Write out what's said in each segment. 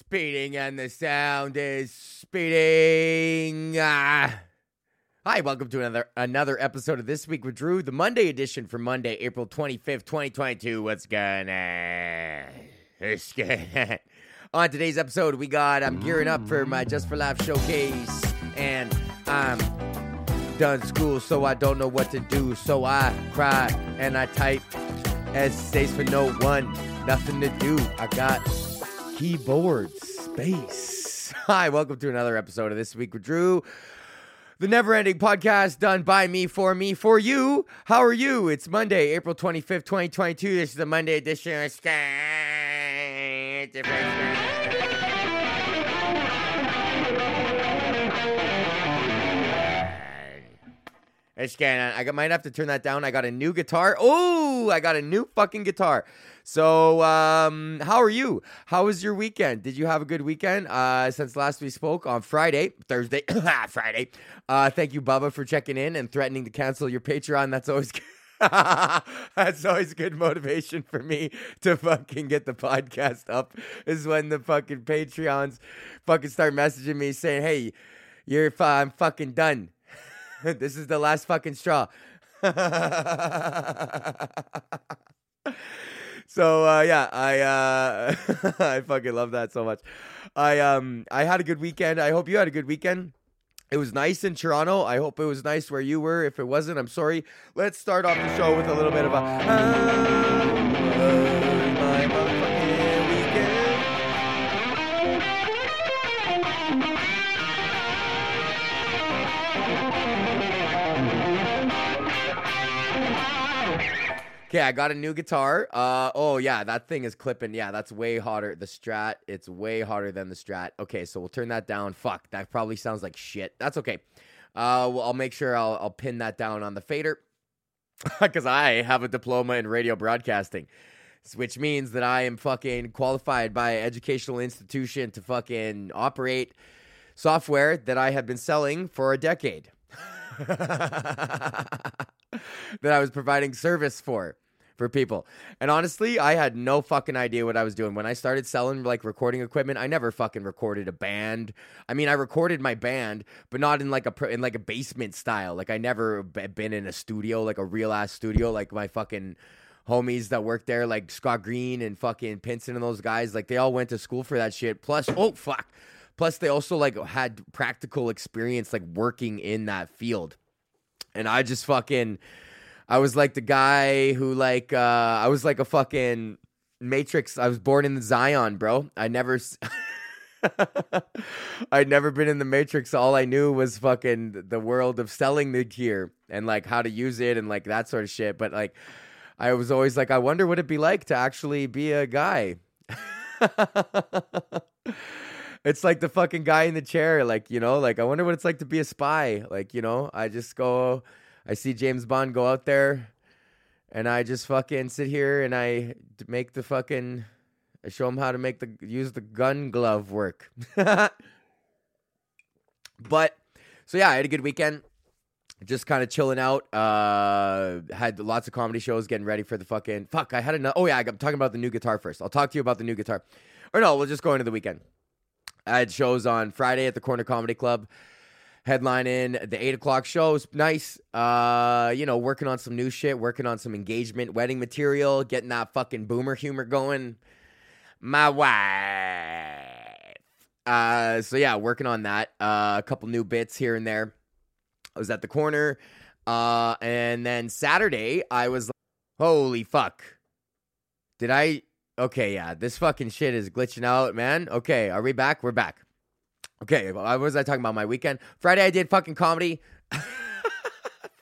speeding and the sound is speeding. Ah. Hi, welcome to another another episode of This Week with Drew, the Monday edition for Monday, April 25th, 2022. What's going on? Today's episode, we got I'm gearing up for my Just for Laugh showcase, and I'm done school, so I don't know what to do. So I cry and I type S essays for no one, nothing to do. I got keyboard space. Hi, welcome to another episode of This Week with Drew. The never ending podcast done by me, for me, for you. How are you? It's Monday, April 25th, 2022. This is the Monday edition It's going on. I might have to turn that down. I got a new guitar. Oh, I got a new fucking guitar. So, um, how are you? How was your weekend? Did you have a good weekend? Uh, since last we spoke on Friday, Thursday, Friday. Uh, thank you, Bubba, for checking in and threatening to cancel your Patreon. That's always good. That's always good motivation for me to fucking get the podcast up. Is when the fucking Patreons fucking start messaging me saying, "Hey, you're I'm fucking done. this is the last fucking straw." so uh, yeah, I uh, I fucking love that so much. I um I had a good weekend. I hope you had a good weekend. It was nice in Toronto. I hope it was nice where you were. If it wasn't, I'm sorry. Let's start off the show with a little bit of a Okay, I got a new guitar. Uh oh yeah, that thing is clipping. Yeah, that's way hotter. The Strat, it's way hotter than the Strat. Okay, so we'll turn that down. Fuck, that probably sounds like shit. That's okay. Uh, well, I'll make sure I'll I'll pin that down on the fader because I have a diploma in radio broadcasting, which means that I am fucking qualified by educational institution to fucking operate software that I have been selling for a decade. that I was providing service for for people. And honestly, I had no fucking idea what I was doing when I started selling like recording equipment. I never fucking recorded a band. I mean, I recorded my band, but not in like a in like a basement style. Like I never been in a studio, like a real ass studio, like my fucking homies that work there, like Scott Green and fucking Pinson and those guys. Like they all went to school for that shit. Plus, oh fuck. Plus, they also like had practical experience like working in that field. And I just fucking I was like the guy who like uh I was like a fucking Matrix. I was born in the Zion, bro. I never I'd never been in the Matrix. All I knew was fucking the world of selling the gear and like how to use it and like that sort of shit. But like I was always like I wonder what it'd be like to actually be a guy. it's like the fucking guy in the chair like, you know, like I wonder what it's like to be a spy. Like, you know, I just go I see James Bond go out there and I just fucking sit here and I make the fucking I show him how to make the use the gun glove work. but so yeah, I had a good weekend. Just kind of chilling out. Uh, had lots of comedy shows, getting ready for the fucking fuck. I had another. Oh yeah, I'm talking about the new guitar first. I'll talk to you about the new guitar. Or no, we'll just go into the weekend. I had shows on Friday at the Corner Comedy Club headlining the eight o'clock show. It was nice. Uh, you know, working on some new shit, working on some engagement, wedding material, getting that fucking boomer humor going. My wife. Uh, so yeah, working on that. Uh, a couple new bits here and there. I was at the corner. Uh, and then Saturday, I was like, holy fuck. Did I? Okay, yeah, this fucking shit is glitching out, man. Okay, are we back? We're back. Okay, what was I talking about? My weekend? Friday, I did fucking comedy.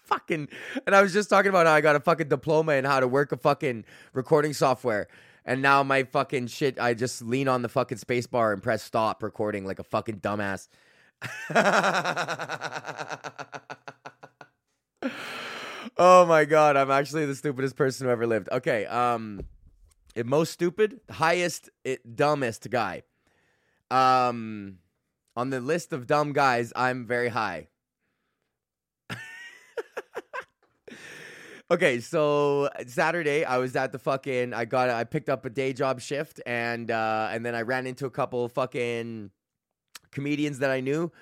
fucking, and I was just talking about how I got a fucking diploma in how to work a fucking recording software. And now my fucking shit, I just lean on the fucking space bar and press stop recording like a fucking dumbass. oh my god, I'm actually the stupidest person who ever lived. Okay, um, most stupid, highest, it, dumbest guy. Um, on the list of dumb guys, I'm very high. Okay, so Saturday I was at the fucking I got I picked up a day job shift and uh and then I ran into a couple fucking comedians that I knew.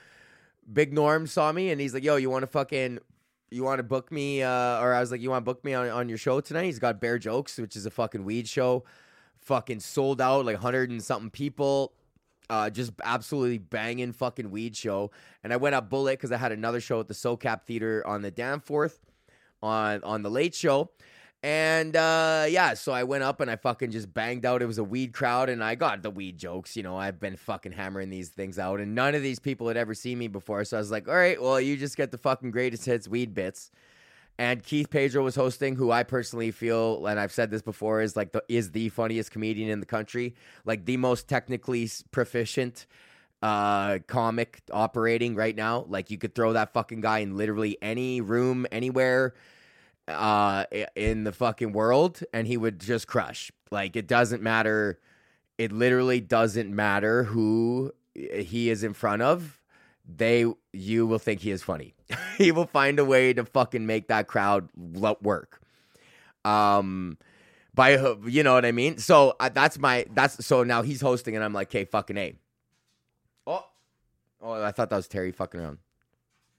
Big Norm saw me and he's like, "Yo, you want to fucking you want to book me uh or I was like, "You want to book me on on your show tonight?" He's got Bare Jokes, which is a fucking weed show. Fucking sold out like 100 and something people. Uh, just absolutely banging fucking weed show. And I went up Bullet because I had another show at the SoCap Theater on the Danforth on on the Late Show. And uh, yeah, so I went up and I fucking just banged out. It was a weed crowd, and I got the weed jokes. You know, I've been fucking hammering these things out, and none of these people had ever seen me before. So I was like, all right, well, you just get the fucking greatest hits weed bits. And Keith Pedro was hosting, who I personally feel, and I've said this before, is like the is the funniest comedian in the country, like the most technically proficient uh comic operating right now like you could throw that fucking guy in literally any room anywhere uh in the fucking world and he would just crush. Like it doesn't matter. It literally doesn't matter who he is in front of. They you will think he is funny. He will find a way to fucking make that crowd work. Um by you know what i mean? So uh, that's my that's so now he's hosting and i'm like okay fucking a. Oh, oh! I thought that was Terry fucking around.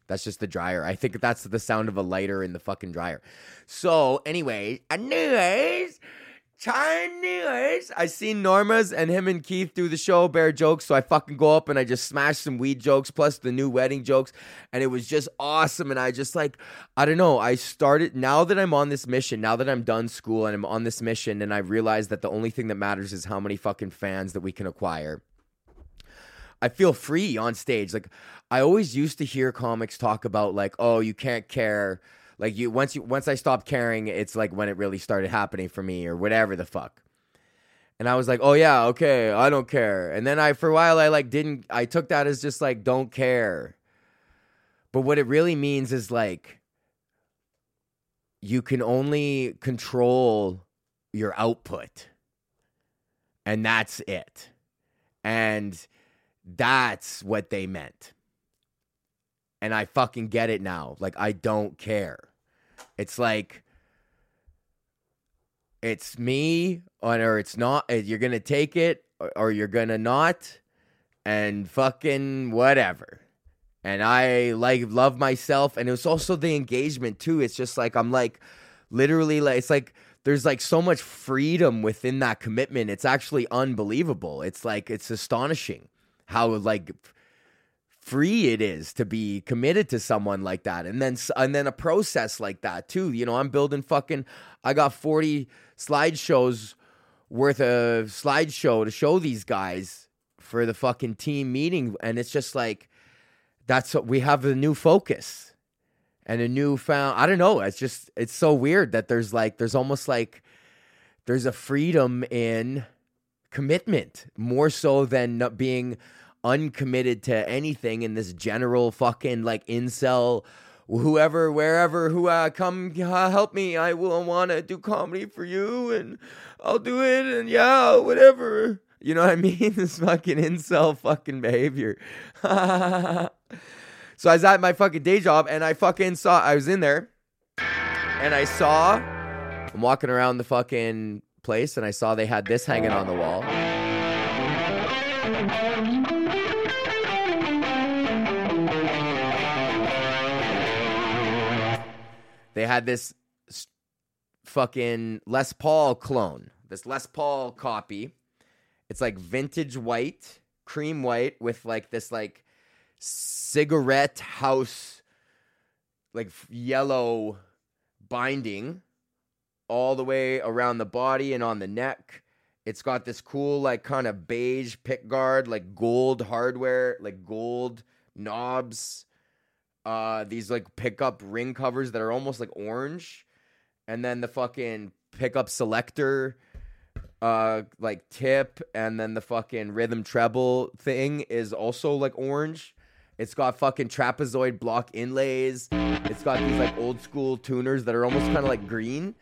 That's just the dryer. I think that's the sound of a lighter in the fucking dryer. So anyway, anyways, Chinese. I seen Norma's and him and Keith do the show, bare jokes. So I fucking go up and I just smash some weed jokes plus the new wedding jokes. And it was just awesome. And I just like, I don't know. I started now that I'm on this mission, now that I'm done school and I'm on this mission, and I realize that the only thing that matters is how many fucking fans that we can acquire. I feel free on stage. Like I always used to hear comics talk about like, oh, you can't care. Like you once you once I stopped caring, it's like when it really started happening for me or whatever the fuck. And I was like, oh yeah, okay, I don't care. And then I for a while I like didn't I took that as just like don't care. But what it really means is like you can only control your output. And that's it. And that's what they meant. And I fucking get it now. Like, I don't care. It's like, it's me or it's not. Eh, you're going to take it or you're going to not. And fucking whatever. And I like love myself. And it was also the engagement too. It's just like, I'm like, literally, like, it's like, there's like so much freedom within that commitment. It's actually unbelievable. It's like, it's astonishing how like free it is to be committed to someone like that. And then and then a process like that too. You know i'm building fucking i got 40 slideshows worth of slideshow to show these guys for the fucking team meeting. And it's just like that's what we have a new focus and a new found i don't know. It's just it's so weird that there's like there's almost like there's a freedom in commitment more so than not being uncommitted to anything in this general fucking like incel whoever wherever who uh, come uh, help me. I will want to do comedy for you and i'll do it and yeah whatever. You know what i mean? This fucking incel fucking behavior. So i was at my fucking day job and i fucking saw i was in there and i saw i'm walking around the fucking place and i saw they had this hanging on the wall They had this fucking Les Paul clone, this Les Paul copy. It's like vintage white, cream white with like this like cigarette house like yellow binding all the way around the body and on the neck. It's got this cool like kind of beige pick guard, like gold hardware, like gold knobs uh, these like pickup ring covers that are almost like orange, and then the fucking pickup selector, uh, like tip, and then the fucking rhythm treble thing is also like orange. It's got fucking trapezoid block inlays. It's got these like old school tuners that are almost kind of like green.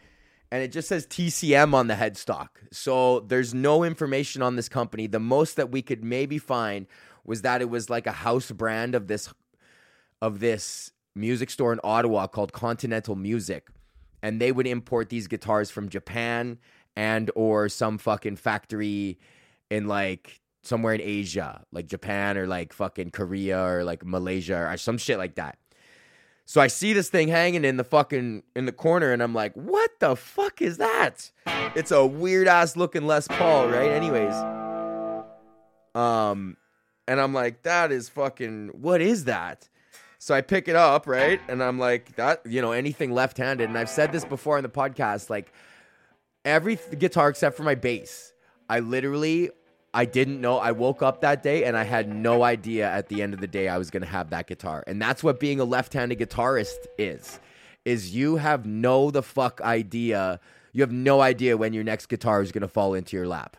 And it just says TCM on the headstock. So there's no information on this company. The most that we could maybe find was that it was like a house brand of this of this music store in Ottawa called Continental Music. and they would import these guitars from Japan and or some fucking factory in like somewhere in Asia, like Japan or like fucking Korea or like Malaysia or some shit like that. So I see this thing hanging in the fucking in the corner and I'm like, "What the fuck is that?" It's a weird ass looking Les Paul, right? Anyways, um and I'm like, "That is fucking what is that?" So I pick it up, right? And I'm like, "That, you know, anything left-handed." And I've said this before in the podcast, like every th- guitar except for my bass. I literally I didn't know. I woke up that day and I had no idea at the end of the day I was going to have that guitar. And that's what being a left-handed guitarist is. Is you have no the fuck idea. You have no idea when your next guitar is going to fall into your lap.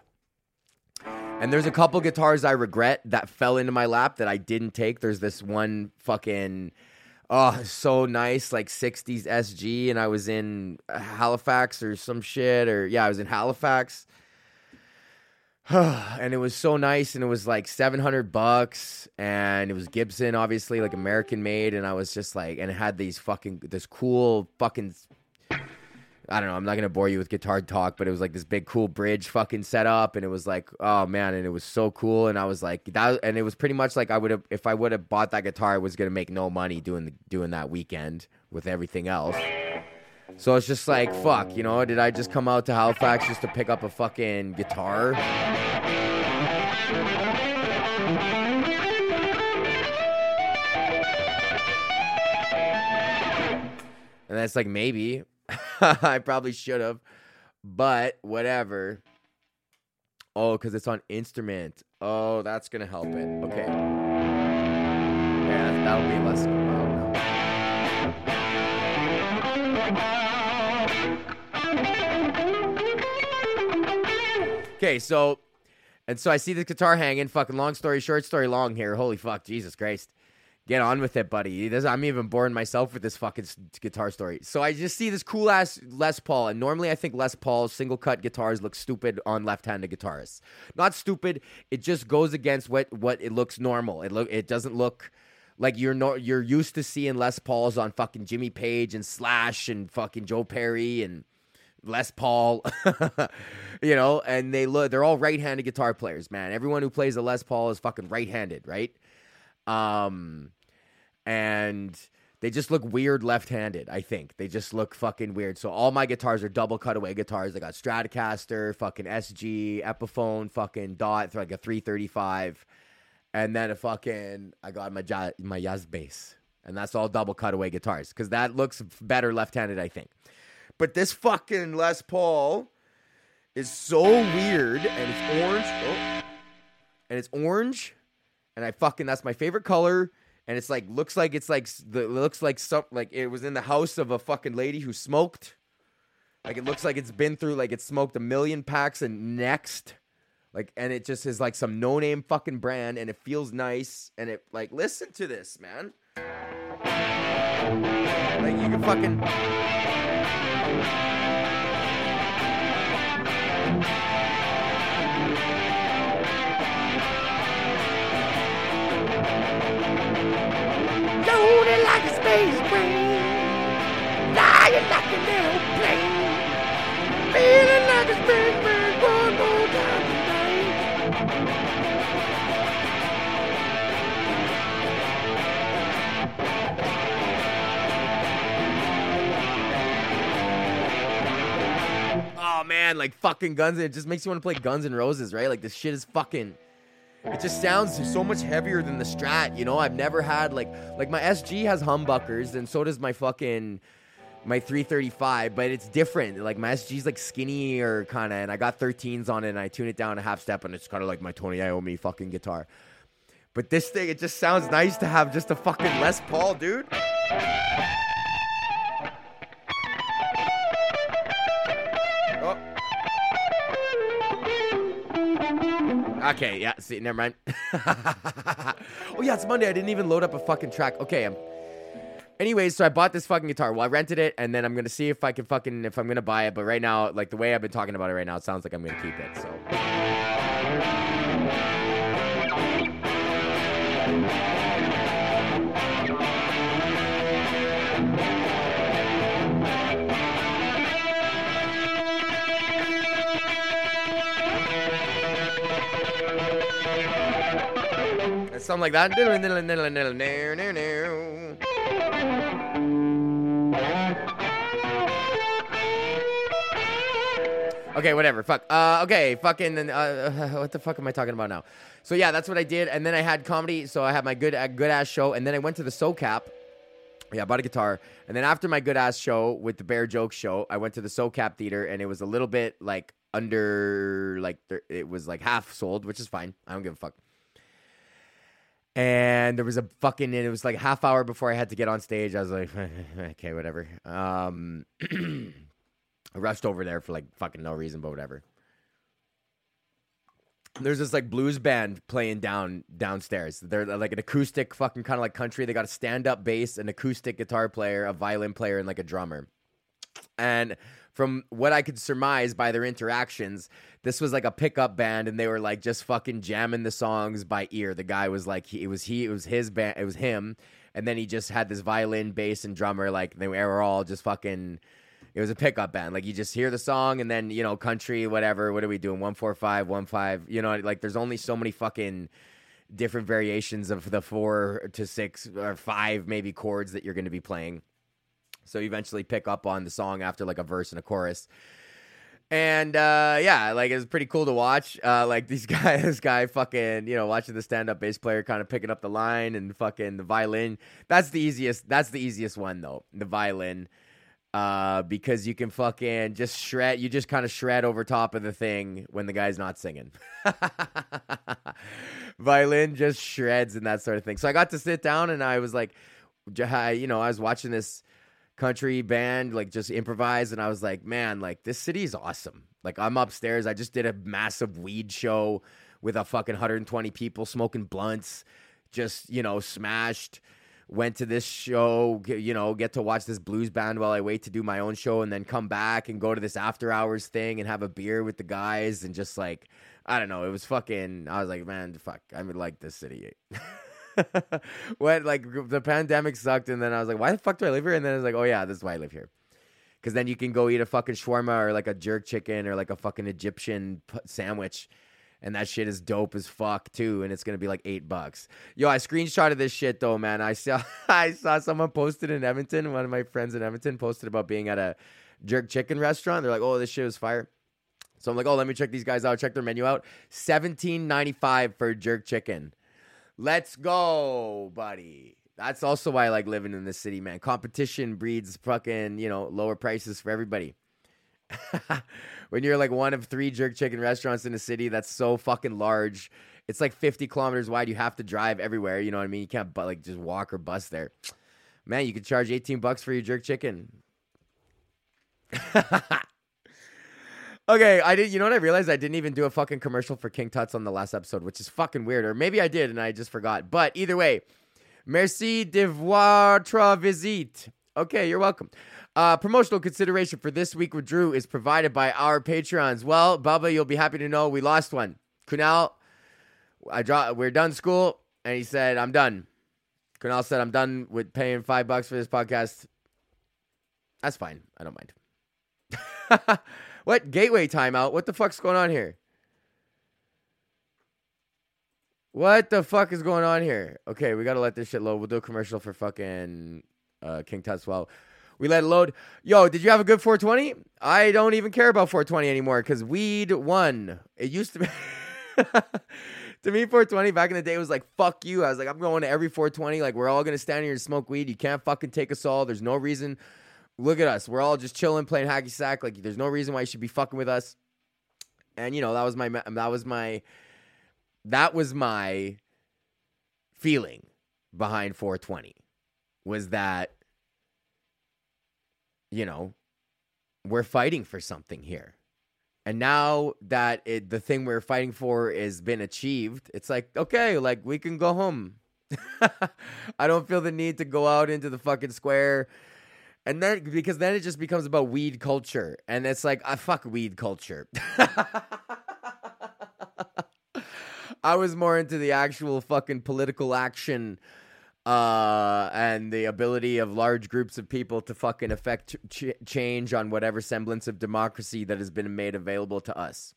And there's a couple guitars I regret that fell into my lap that I didn't take. There's this one fucking oh, so nice like 60s SG and I was in Halifax or some shit or yeah, I was in Halifax and it was so nice and it was like 700 bucks and it was Gibson obviously like American made and I was just like and it had these fucking this cool fucking I don't know, I'm not gonna bore you with guitar talk, but it was like this big cool bridge fucking setup and it was like, oh man, and it was so cool and I was like that and it was pretty much like I would have if I would have bought that guitar I was gonna make no money doing the, doing that weekend with everything else. So it's just like, fuck, you know, did I just come out to Halifax just to pick up a fucking guitar? And that's like, maybe. I probably should have. But whatever. Oh, because it's on instrument. Oh, that's going to help it. Okay. Yeah, that'll be less. Okay, so and so I see the guitar hanging. Fucking long story short, story long here. Holy fuck, Jesus Christ. Get on with it, buddy. I'm even boring myself with this fucking guitar story. So I just see this cool ass Les Paul, and normally I think Les Paul's single cut guitars look stupid on left-handed guitarists. Not stupid. It just goes against what what it looks normal. It look it doesn't look like you're no, you're used to seeing Les Pauls on fucking Jimmy Page and Slash and fucking Joe Perry and Les Paul, you know, and they look they're all right-handed guitar players, man. Everyone who plays a Les Paul is fucking right-handed, right? Um and they just look weird left-handed, I think. They just look fucking weird. So all my guitars are double cutaway guitars. I got Stratocaster, fucking SG, Epiphone, fucking Dot, like a 335. And then a fucking I got my my Jazz bass. And that's all double cutaway guitars cuz that looks better left-handed, I think. But this fucking Les Paul is so weird and it's orange. Oh, and it's orange. And I fucking that's my favorite color. And it's like looks like it's like the looks like some like it was in the house of a fucking lady who smoked. Like it looks like it's been through like it smoked a million packs and next. Like and it just is like some no name fucking brand and it feels nice and it like listen to this, man. Like you can fucking Like a space train, flying like an airplane, feeling like a Like fucking Guns. It just makes you want to play Guns N' Roses, right? Like this shit is fucking. It just sounds so much heavier than the Strat. You know, I've never had like like my SG has humbuckers, and so does my fucking my 335, but it's different. Like my SG's like skinnier kind of, and I got 13s on it, and I tune it down a half step, and it's kind of like my Tony Iommi fucking guitar. But this thing, it just sounds nice to have just a fucking Les Paul, dude. Okay, yeah, see, never mind. oh, yeah, it's Monday. I didn't even load up a fucking track. Okay, um, anyways, so I bought this fucking guitar. Well, I rented it, and then I'm gonna see if I can fucking, if I'm gonna buy it. But right now, like the way I've been talking about it right now, it sounds like I'm gonna keep it, so. Something like that. Okay, whatever. Fuck. Uh, okay, fucking. Uh, what the fuck am I talking about now? So yeah, that's what I did, and then I had comedy. So I had my good, uh, good ass show, and then I went to the SoCap. Yeah, I bought a guitar, and then after my good ass show with the Bare Joke show, I went to the SoCap theater, and it was a little bit like under, like it was like half sold, which is fine. I don't give a fuck. And there was a fucking, it was like half hour before I had to get on stage. I was like, okay, whatever. Um. I rushed over there for like fucking no reason, but whatever. There's this like blues band playing down downstairs. They're like an acoustic fucking kind of like country. They got a stand up bass, an acoustic guitar player, a violin player, and like a drummer. And from what I could surmise by their interactions, this was like a pickup band, and they were like just fucking jamming the songs by ear. The guy was like, he, it was he, it was his band, it was him, and then he just had this violin, bass, and drummer. Like they were all just fucking it was a pickup band. Like you just hear the song and then, you know, country, whatever. What are we doing? One four five, one five. You know, like there's only so many fucking different variations of the four to six or five maybe chords that you're going to be playing. So you eventually pick up on the song after like a verse and a chorus. And uh, yeah, like it was pretty cool to watch. Uh, like these guys, this guy fucking, you know, watching the stand-up bass player kind of picking up the line and fucking the violin. That's the easiest. That's the easiest one though. The violin uh, because you can fucking just shred. You just kind of shred over top of the thing when the guy's not singing. Violin just shreds and that sort of thing. So I got to sit down and I was like, you know, I was watching this country band like just improvise and I was like, man, like this city is awesome. Like I'm upstairs. I just did a massive weed show with a fucking 120 people smoking blunts, just you know, smashed went to this show, you know, get to watch this blues band while I wait to do my own show and then come back and go to this after hours thing and have a beer with the guys and just like I don't know, it was fucking I was like, man, fuck, I would like this city. what like the pandemic sucked and then I was like, why the fuck do I live here? And then I was like, oh yeah, this is why I live here. Cuz then you can go eat a fucking shawarma or like a jerk chicken or like a fucking Egyptian sandwich and that shit is dope as fuck too, and it's gonna be like eight bucks. Yo, I screenshotted this shit though, man. I saw I saw someone posted in Edmonton. One of my friends in Edmonton posted about being at a jerk chicken restaurant. They're like, "Oh, this shit was fire." So I'm like, "Oh, let me check these guys out. Check their menu out. Seventeen ninety five for jerk chicken. Let's go, buddy." That's also why I like living in this city, man. Competition breeds fucking, you know, lower prices for everybody. when you're like one of three jerk chicken restaurants in a city that's so fucking large, it's like 50 kilometers wide. You have to drive everywhere. You know what I mean? You can't but like just walk or bus there. Man, you could charge 18 bucks for your jerk chicken. okay, I did. You know what I realized? I didn't even do a fucking commercial for King Tuts on the last episode, which is fucking weird. Or maybe I did and I just forgot. But either way, merci de votre visite. Okay, you're welcome. Uh, promotional consideration for this week with Drew is provided by our Patreons. Well, Bubba, you'll be happy to know we lost one. Kunal, I draw. We're done school, and he said, "I'm done." Kunal said, "I'm done with paying five bucks for this podcast." That's fine. I don't mind. what gateway timeout? What the fuck's going on here? What the fuck is going on here? Okay, we gotta let this shit load. We'll do a commercial for fucking uh, King Tut's well. We let it load. Yo, did you have a good 420? I don't even care about 420 anymore because weed won. It used to be. to me, 420 back in the day was like, fuck you. I was like, I'm going to every 420. Like, we're all going to stand here and smoke weed. You can't fucking take us all. There's no reason. Look at us. We're all just chilling, playing hacky sack. Like, there's no reason why you should be fucking with us. And, you know, that was my, that was my, that was my feeling behind 420 was that you know, we're fighting for something here. And now that it, the thing we're fighting for has been achieved, it's like, okay, like we can go home. I don't feel the need to go out into the fucking square. And then, because then it just becomes about weed culture. And it's like, I fuck weed culture. I was more into the actual fucking political action uh, and the ability of large groups of people to fucking affect ch- change on whatever semblance of democracy that has been made available to us.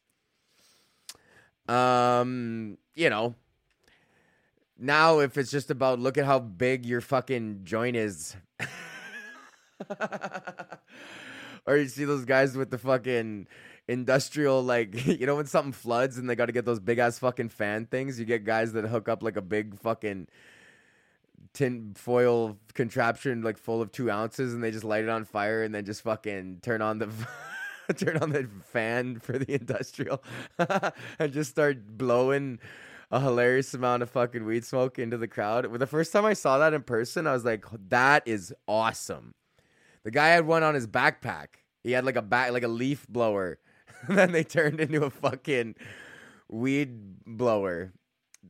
Um, you know, now if it's just about look at how big your fucking joint is. or you see those guys with the fucking industrial like you know when something floods and they got to get those big ass fucking fan things you get guys that hook up like a big fucking tin foil contraption like full of two ounces and they just light it on fire and then just fucking turn on the turn on the fan for the industrial and just start blowing a hilarious amount of fucking weed smoke into the crowd. The first time I saw that in person, I was like, that is awesome. The guy had one on his backpack. He had like a back like a leaf blower. and then they turned into a fucking weed blower.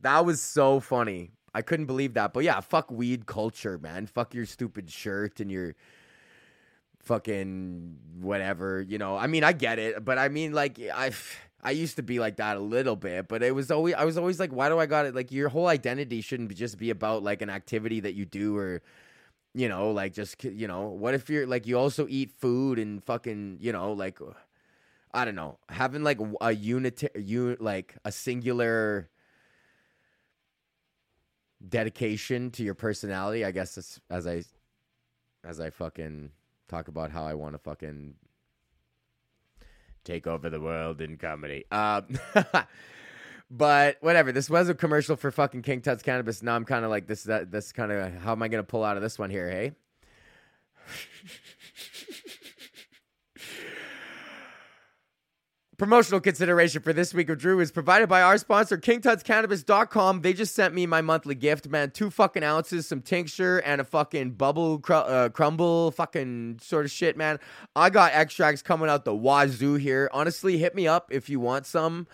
That was so funny. I couldn't believe that. But yeah, fuck weed culture, man. Fuck your stupid shirt and your fucking whatever, you know. I mean, I get it, but I mean like I I used to be like that a little bit, but it was always I was always like why do I got it like your whole identity shouldn't just be about like an activity that you do or you know, like just you know, what if you're like you also eat food and fucking, you know, like I don't know, having like a unit you like a singular dedication to your personality, I guess as, as I as I fucking talk about how I want to fucking take over the world in comedy. Um, but whatever. This was a commercial for fucking King Tut's Cannabis. Now I'm kind of like this. Is that this kind of how am I gonna pull out of this one here? Hey. Promotional consideration for this week of Drew is provided by our sponsor, KingTutsCannabis.com. They just sent me my monthly gift, man. Two fucking ounces, some tincture, and a fucking bubble cr- uh, crumble fucking sort of shit, man. I got extracts coming out the wazoo here. Honestly, hit me up if you want some.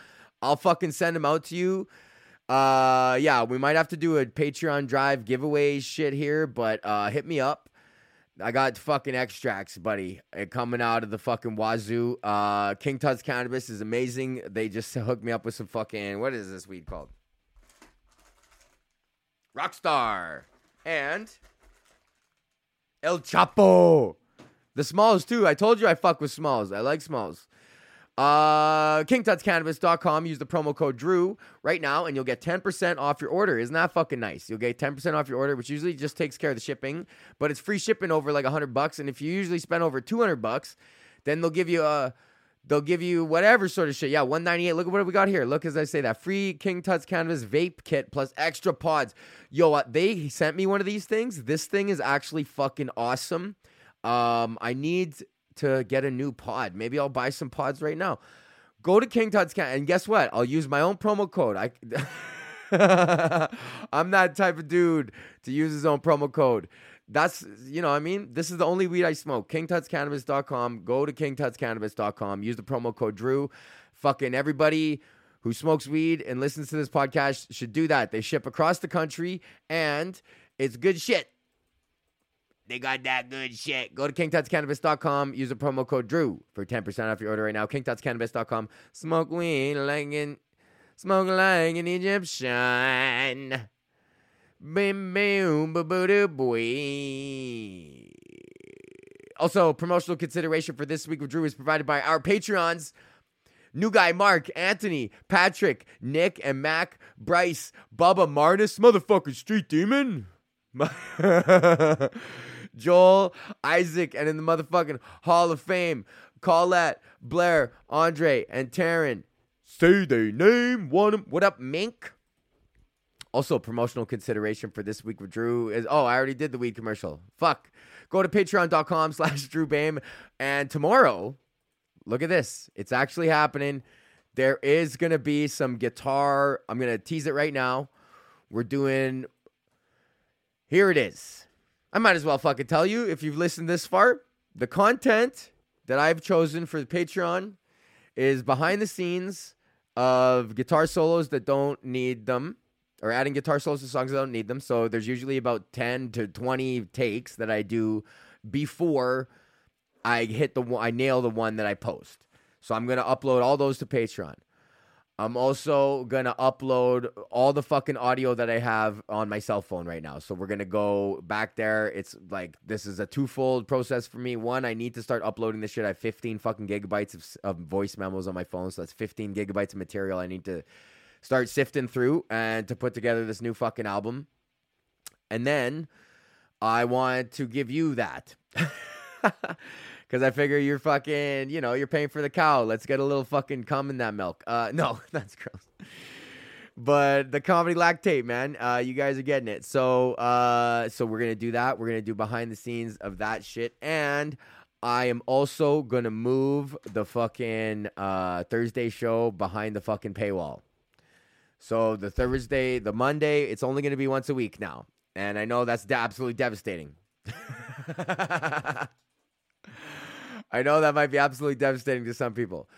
I'll fucking send them out to you. Uh, yeah, we might have to do a Patreon drive giveaway shit here, but uh, hit me up. I got fucking extracts, buddy, uh, coming out of the fucking wazoo. Uh, King Tut's Cannabis is amazing. They just hooked me up with some fucking what is this weed called? Rockstar and El Chapo. The smalls too. I told you I fuck with smalls. I like smalls. Uh, KingTutsCannabis.com. Use the promo code Drew right now, and you'll get 10% off your order. Isn't that fucking nice? You'll get 10% off your order, which usually just takes care of the shipping, but it's free shipping over like 100 bucks. And if you usually spend over 200 bucks, then they'll give you a they'll give you whatever sort of shit. Yeah, 198. Look at what we got here. Look as I say that free King Tut's Cannabis vape kit plus extra pods. Yo, uh, they sent me one of these things. This thing is actually fucking awesome. Um, I need to get a new pod. Maybe I'll buy some pods right now. Go to King Tut's Cat, and guess what? I'll use my own promo code. I, I'm that type of dude to use his own promo code. That's you know, what I mean, this is the only weed I smoke. KingTutsCannabis.com. Go to KingTutsCannabis.com. Use the promo code Drew. Fucking everybody who smokes weed and listens to this podcast should do that. They ship across the country and it's good shit. They got that good shit. Go to kingtutscannabis.com. Use the promo code Drew for 10% off your order right now. kingtutscannabis.com. Smoke weed like an, smoke like an Egyptian. Bim, bim, boy. Also, promotional consideration for this week with Drew is provided by our Patreons. New guy Mark, Anthony, Patrick, Nick, and Mac, Bryce, Bubba, Martis, motherfucking Street Demon. Joel, Isaac, and in the motherfucking Hall of Fame, Colette, Blair, Andre, and Taryn. Say their name, one. What up, Mink? Also, promotional consideration for this week with Drew is oh, I already did the weed commercial. Fuck. Go to patreon.com slash Drew Behm. And tomorrow, look at this. It's actually happening. There is gonna be some guitar. I'm gonna tease it right now. We're doing here it is. I might as well fucking tell you if you've listened this far. The content that I've chosen for the Patreon is behind the scenes of guitar solos that don't need them or adding guitar solos to songs that don't need them. So there's usually about 10 to 20 takes that I do before I hit the I nail the one that I post. So I'm going to upload all those to Patreon. I'm also gonna upload all the fucking audio that I have on my cell phone right now. So we're gonna go back there. It's like this is a twofold process for me. One, I need to start uploading this shit. I have 15 fucking gigabytes of, of voice memos on my phone, so that's 15 gigabytes of material I need to start sifting through and to put together this new fucking album. And then I want to give you that. Cause I figure you're fucking, you know, you're paying for the cow. Let's get a little fucking cum in that milk. Uh, no, that's gross. But the comedy lactate, man, uh, you guys are getting it. So, uh, so we're gonna do that. We're gonna do behind the scenes of that shit, and I am also gonna move the fucking uh, Thursday show behind the fucking paywall. So the Thursday, the Monday, it's only gonna be once a week now, and I know that's absolutely devastating. I know that might be absolutely devastating to some people,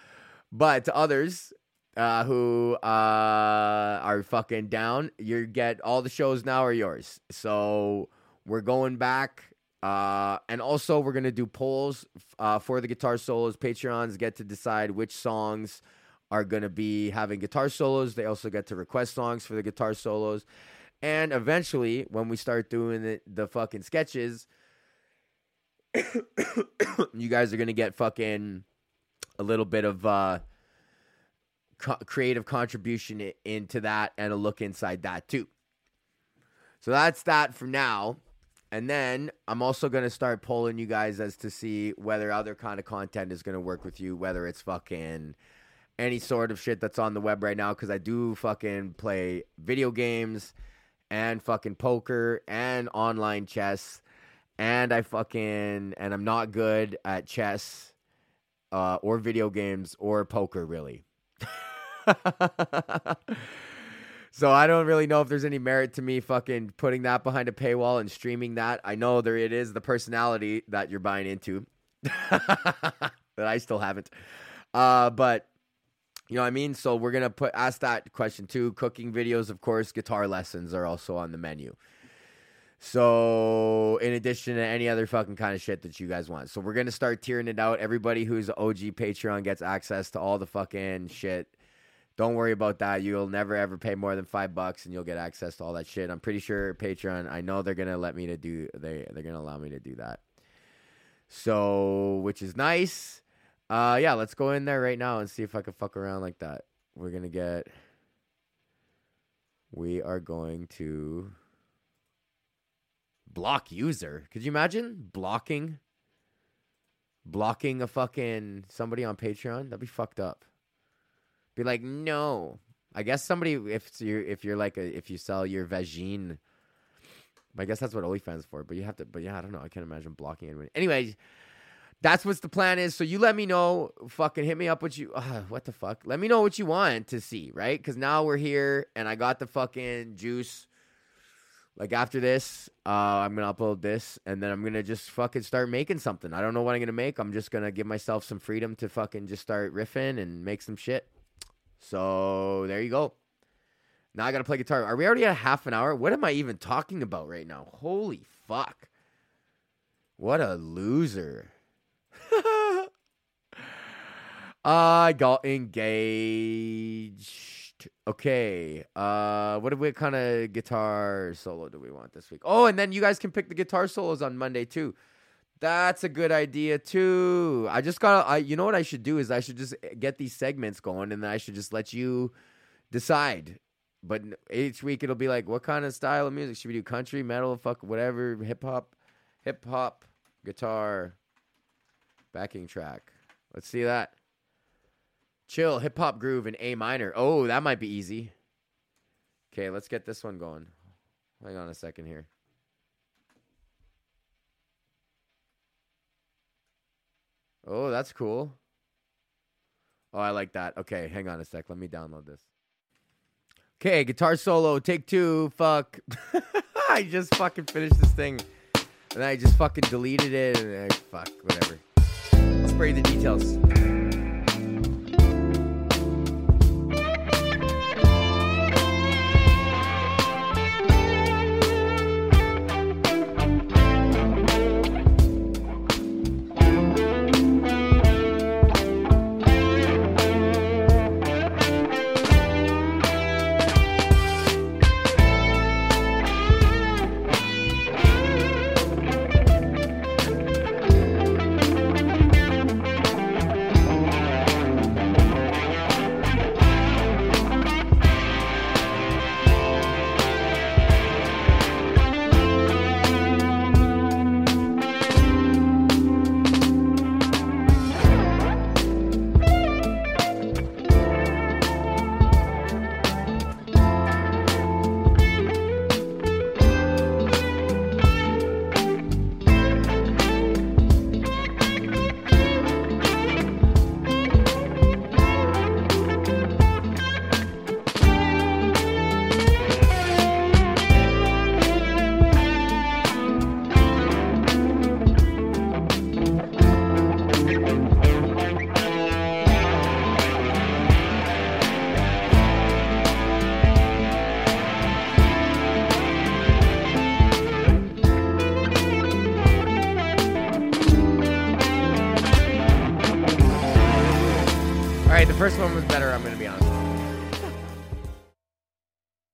but to others uh, who uh, are fucking down, you get all the shows now are yours. So we're going back. Uh, and also, we're gonna do polls uh, for the guitar solos. Patreons get to decide which songs are gonna be having guitar solos. They also get to request songs for the guitar solos. And eventually, when we start doing the, the fucking sketches, you guys are gonna get fucking a little bit of uh, co- creative contribution into that and a look inside that too. So that's that for now. And then I'm also gonna start polling you guys as to see whether other kind of content is gonna work with you, whether it's fucking any sort of shit that's on the web right now, because I do fucking play video games and fucking poker and online chess and I fucking and I'm not good at chess uh, or video games or poker really. so I don't really know if there's any merit to me fucking putting that behind a paywall and streaming that. I know there it is the personality that you're buying into that I still haven't. Uh, but you know what I mean? So we're gonna put ask that question too. Cooking videos, of course, guitar lessons are also on the menu. So, in addition to any other fucking kind of shit that you guys want. So, we're to start tearing it out. Everybody who's OG Patreon gets access to all the fucking shit. Don't worry about that. You'll never ever pay more than five bucks and you'll get access to all that shit. I'm pretty sure Patreon, I know they're to let me to do, they, they're to allow me to do that. So, which is nice. Uh, yeah, let's go in there right now and see if I can fuck around like that. We're to get, we are going to block user. Could you imagine blocking blocking a fucking somebody on Patreon? That'd be fucked up. Be like, no. I guess somebody if you're if you're like a if you sell your vagine. I guess that's what OnlyFans for, but you have to. But yeah, I don't know. I can't imagine blocking anyone. Anyway, that's what the plan is. So you let me know. Fucking hit me up. What you? Uh, what the fuck? Let me know what you want to see, right? Because now we're here, and I got the fucking juice like after this, uh, I'm gonna upload this, and then I'm gonna just fucking start making something. I don't know what I'm gonna make. I'm just gonna give myself some freedom to fucking just start riffing and make some shit. So there you go. Now I gotta play guitar. Are we already at half an hour? What am I even talking about right now? Holy fuck! What a loser. I got engaged. Okay. Uh, what what kind of guitar solo do we want this week? Oh, and then you guys can pick the guitar solos on Monday too. That's a good idea too. I just got. I you know what I should do is I should just get these segments going, and then I should just let you decide. But each week it'll be like, what kind of style of music should we do? Country, metal, fuck, whatever, hip hop, hip hop, guitar, backing track. Let's see that. Chill, hip hop groove in A minor. Oh, that might be easy. Okay, let's get this one going. Hang on a second here. Oh, that's cool. Oh, I like that. Okay, hang on a sec. Let me download this. Okay, guitar solo, take two. Fuck. I just fucking finished this thing. And I just fucking deleted it and I, fuck, whatever. I'll spray the details.